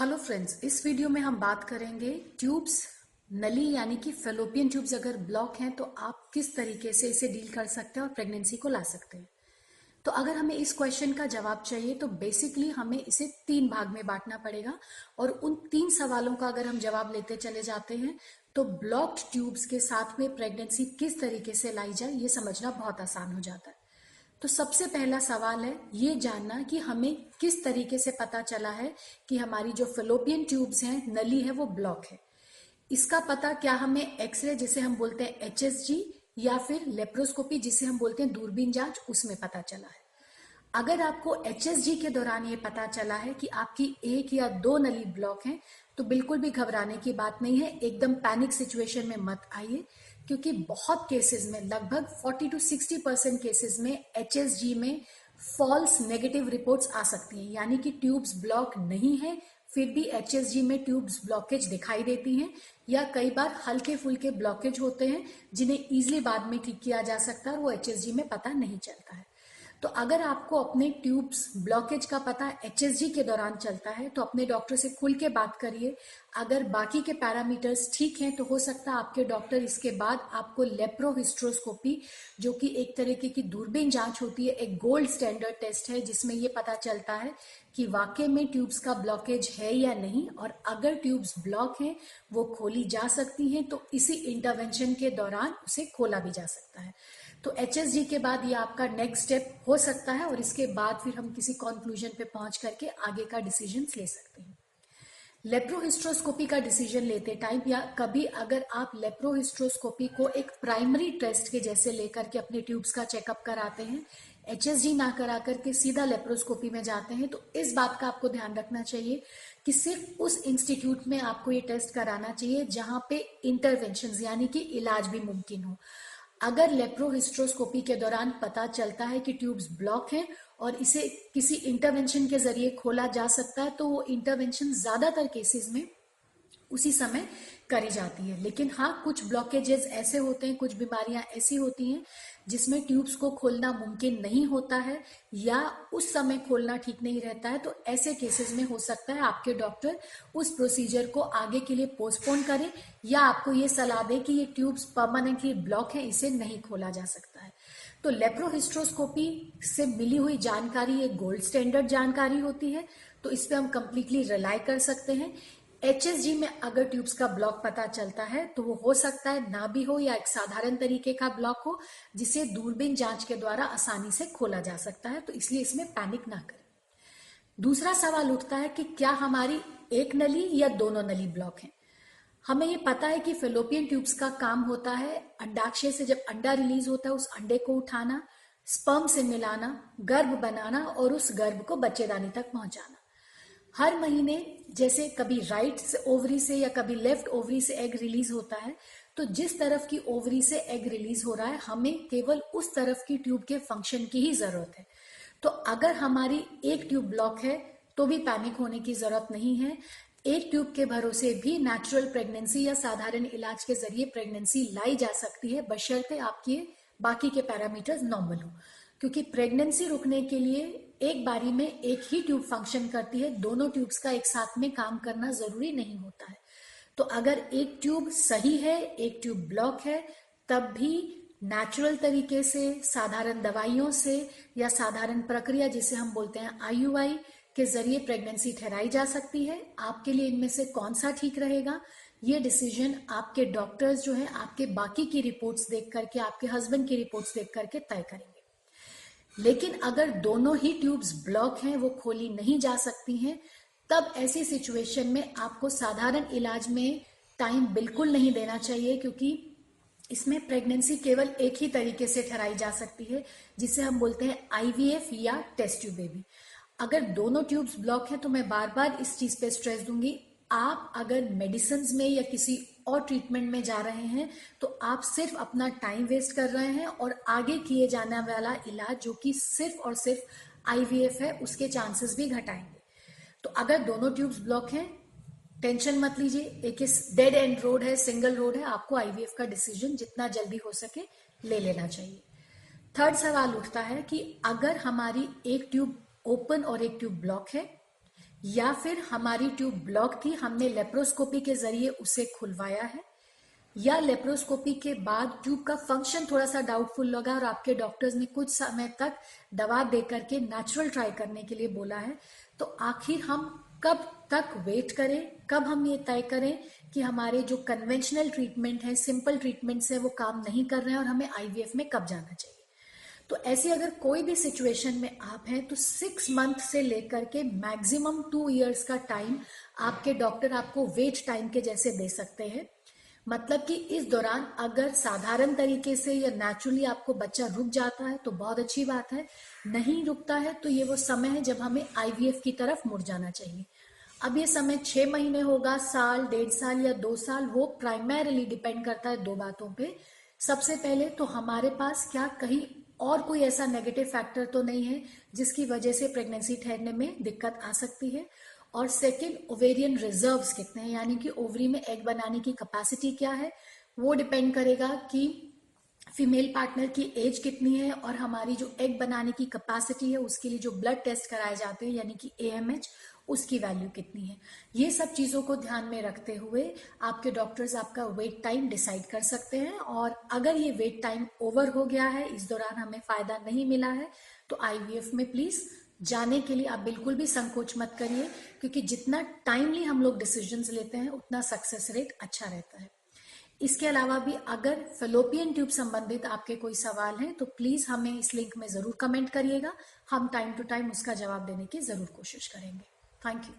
Hello friends इस video में हम बात करेंगे ट्यूब्स नली यानी कि फेलोपियन ट्यूब्स अगर ब्लॉक हैं तो आप किस तरीके से इसे डील कर सकते हैं और प्रेगनेंसी को ला सकते हैं। तो अगर हमें इस क्वेश्चन का जवाब चाहिए तो बेसिकली हमें इसे तीन भाग में बांटना पड़ेगा और उन तीन सवालों का अगर हम जवाब लेते चले जाते हैं तो ब्लॉक्ड ट्यूब्स के साथ में प्रेगनेंसी किस तरीके से लाई जाए, ये समझना बहुत आसान हो जाता है। तो सबसे पहला सवाल है, ये जानना कि हमें किस तरीके से पता चला है कि हमारी जो फेलोपियन ट्यूब्स हैं, नली है, वो ब्लॉक है। इसका पता क्या हमें एक्सरे जिसे हम बोलते हैं एचएसजी या फिर लेप्रोस्कोपी जिसे हम बोलते हैं दूरबीन जाँच, उसमें पता चला है। अगर आपको एचएसजी के दौरान ये पता चला है कि आपकी एक या दो नली ब्लॉक हैं तो बिल्कुल भी घबराने की बात नहीं है। एकदम पैनिक सिचुएशन में मत आइए, क्योंकि बहुत केसेस में, लगभग 40 टू 60 परसेंट केसेस में एचएसजी में फॉल्स नेगेटिव रिपोर्ट्स आ सकती हैं। यानी कि ट्यूब्स ब्लॉक नहीं है, फिर भी एचएसजी में ट्यूब्स ब्लॉकेज दिखाई देती हैं, या कई बार हल्के फुल्के ब्लॉकेज होते हैं, जिन्हें इजिली बाद में ठीक किया जा सकता है और वो एचएसजी में पता नहीं चलता है। तो अगर आपको अपने ट्यूब्स, ब्लॉकेज का पता एच के दौरान चलता है तो अपने डॉक्टर से खुल के बात करिए। अगर बाकी के पैरामीटर्स ठीक हैं तो हो सकता है आपके डॉक्टर इसके बाद आपको लेप्रोहिस्ट्रोस्कोपी, जो कि एक तरीके की दूरबीन जाँच होती है, एक गोल्ड स्टैंडर्ड टेस्ट है, जिसमें ये पता चलता है कि वाकई में ट्यूब्स का ब्लॉकेज है या नहीं, और अगर ट्यूब्स ब्लॉक हैं, वो खोली जा सकती हैं तो इसी इंटरवेंशन के दौरान उसे खोला भी जा सकता है। तो एच के बाद ये आपका नेक्स्ट स्टेप हो सकता है और इसके बाद फिर हम किसी कॉन्क्लूजन पे पहुँच करके आगे का डिसीज़न ले सकते हैं। लेप्रोहिस्ट्रोस्कोपी का डिसीज़न लेते टाइम या कभी अगर आप लेप्रोहिस्ट्रोस्कोपी को एक प्राइमरी टेस्ट के जैसे लेकर के अपने ट्यूब्स का चेकअप कराते हैं एच ना करा करके सीधा लेप्रोस्कोपी में जाते हैं तो इस बात का आपको ध्यान रखना चाहिए कि सिर्फ़ उस इंस्टीट्यूट में आपको ये टेस्ट कराना चाहिए जहाँ पे इंटरवेंशन यानी कि इलाज भी मुमकिन हो। अगर लेप्रोहिस्ट्रोस्कोपी के दौरान पता चलता है कि ट्यूब्स ब्लॉक हैं और इसे किसी इंटरवेंशन के ज़रिए खोला जा सकता है तो वो इंटरवेंशन ज़्यादातर केसेस में उसी समय करी जाती है। लेकिन हाँ कुछ ब्लॉकेजेस ऐसे होते हैं, कुछ बीमारियाँ ऐसी होती हैं, जिसमें ट्यूब्स को खोलना मुमकिन नहीं होता है या उस समय खोलना ठीक नहीं रहता है। तो ऐसे केसेस में हो सकता है आपके डॉक्टर उस प्रोसीजर को आगे के लिए पोस्टपोन करें या आपको ये सलाह दें कि ये ट्यूब्स परमानेंटली ब्लॉक है, इसे नहीं खोला जा सकता है। तो लेप्रोहिस्ट्रोस्कोपी से मिली हुई जानकारी, एक गोल्ड स्टैंडर्ड जानकारी होती है। तो इस पर हम कंप्लीटली रिलाई कर सकते हैं। एचएसजी में अगर ट्यूब्स का ब्लॉक पता चलता है तो वो हो सकता है ना भी हो या एक साधारण तरीके का ब्लॉक हो, जिसे दूरबीन जाँच के द्वारा आसानी से खोला जा सकता है तो इसलिए इसमें पैनिक ना करें। दूसरा सवाल उठता है कि क्या हमारी एक नली या दोनों नली ब्लॉक है? हमें ये पता है कि फेलोपियन ट्यूब्स का काम होता है अंडाक्षय से जब अंडा रिलीज़ होता है, उस अंडे को उठाना, स्पर्म से मिलाना, गर्भ बनाना और उस गर्भ को बच्चेदानी तक पहुंचाना। हर महीने जैसे कभी राइट ओवरी से या कभी लेफ़्ट ओवरी से एग रिलीज़ होता है तो जिस तरफ़ की ओवरी से एग रिलीज़ हो रहा है, हमें केवल उस तरफ़ की ट्यूब के फ़ंक्शन की ही ज़रूरत है। तो अगर हमारी एक ट्यूब ब्लॉक है तो भी पैनिक होने की ज़रूरत नहीं है। एक ट्यूब के भरोसे भी नेचुरल प्रेगनेंसी या साधारण इलाज के ज़रिए प्रेगनेंसी लाई जा सकती है, बशर्ते आपके बाकी के पैरामीटर्स नॉर्मल हो। क्योंकि प्रेगनेंसी रुकने के लिए एक बारी में एक ही ट्यूब फ़ंक्शन करती है, दोनों ट्यूब्स का एक साथ में काम करना ज़रूरी नहीं होता है। तो अगर एक ट्यूब सही है, एक ट्यूब ब्लॉक है, तब भी नेचुरल तरीके से, साधारण दवाइयों से या साधारण प्रक्रिया जिसे हम बोलते हैं आईयूआई के ज़रिए प्रेगनेंसी ठहराई जा सकती है। आपके लिए इनमें से कौन सा ठीक रहेगा? ये डिसीज़न आपके डॉक्टर्स जो है, आपके बाकी की रिपोर्ट्स देख करके, आपके हस्बैंड की रिपोर्ट्स देख करके तय करेंगे। लेकिन अगर दोनों ही ट्यूब्स ब्लॉक हैं, वो खोली नहीं जा सकती हैं, तब ऐसी सिचुएशन में आपको साधारण इलाज में टाइम बिल्कुल नहीं देना चाहिए, क्योंकि इसमें प्रेगनेंसी केवल एक ही तरीके से ठहराई जा सकती है, जिसे हम बोलते हैं आईवीएफ या टेस्ट ट्यूब बेबी। अगर दोनों ट्यूब्स ब्लॉक हैं तो मैं बार बार इस चीज़ पे स्ट्रेस दूँगी। आप अगर मेडिसिन में या किसी और ट्रीटमेंट में जा रहे हैं तो आप सिर्फ़ अपना टाइम वेस्ट कर रहे हैं और आगे किए जाने वाला इलाज जो कि सिर्फ़ और सिर्फ़ आईवीएफ है, उसके चांसेस भी घटाएँगे। तो अगर दोनों ट्यूब्स ब्लॉक हैं टेंशन मत लीजिए। एक डेड एंड रोड है सिंगल रोड है, आपको आईवीएफ का डिसीज़न जितना जल्दी हो सके ले लेना चाहिए। थर्ड सवाल उठता है कि अगर हमारी एक ट्यूब ओपन और एक ट्यूब ब्लॉक है या फिर हमारी ट्यूब ब्लॉक थी, हमने लेप्रोस्कोपी के ज़रिए उसे खुलवाया है। या लेप्रोस्कोपी के बाद ट्यूब का फ़ंक्शन थोड़ा सा डाउटफुल लगा और आपके डॉक्टर्स ने कुछ समय तक दवा दे करके नेचुरल ट्राई करने के लिए बोला है। तो आखिर हम कब तक वेट करें? कब हम ये तय करें कि हमारे जो कन्वेंशनल ट्रीटमेंट है सिंपल ट्रीटमेंट है, वो काम नहीं कर रहे हैं और हमें आईवीएफ में कब जाना चाहिए? तो ऐसी अगर कोई भी सिचुएशन में आप हैं तो सिक्स मंथ से लेकर के मैक्सिमम टू इयर्स का टाइम आपके डॉक्टर आपको वेट टाइम के जैसे दे सकते हैं। मतलब कि इस दौरान अगर साधारण तरीके से या नेचुरली आपको बच्चा रुक जाता है तो बहुत अच्छी बात है। नहीं रुकता है तो ये वो समय है जब हमें आईवीएफ की तरफ़ मुड़ जाना चाहिए। अब ये समय छह महीने होगा, साल, डेढ़ साल या दो साल, वो प्राइमरीली डिपेंड करता है दो बातों पे। सबसे पहले तो हमारे पास क्या कहीं और कोई ऐसा नेगेटिव फैक्टर तो नहीं है जिसकी वजह से प्रेगनेंसी ठहरने में दिक्कत आ सकती है। और सेकेंड ओवेरियन रिजर्व्स कितने हैं? यानी कि ओवरी में एग बनाने की कैपेसिटी क्या है? वो डिपेंड करेगा कि फीमेल पार्टनर की एज कितनी है और हमारी जो एग बनाने की कैपेसिटी है, उसके लिए जो ब्लड टेस्ट कराए जाते हैं, यानी कि एएमएच उसकी वैल्यू कितनी है? ये सब चीज़ों को ध्यान में रखते हुए आपके डॉक्टर्स आपका वेट टाइम डिसाइड कर सकते हैं और अगर ये वेट टाइम ओवर हो गया है, इस दौरान हमें फ़ायदा नहीं मिला है तो आईवीएफ में प्लीज़ जाने के लिए आप बिल्कुल भी संकोच मत करिए, क्योंकि जितना टाइमली हम लोग डिसीज़न लेते हैं, उतना सक्सेस रेट अच्छा रहता है। इसके अलावा भी अगर फेलोपियन ट्यूब संबंधित आपके कोई सवाल हैं तो प्लीज़ हमें इस लिंक में ज़रूर कमेंट करिएगा, हम टाइम टू टाइम उसका जवाब देने की ज़रूर कोशिश करेंगे। Thank you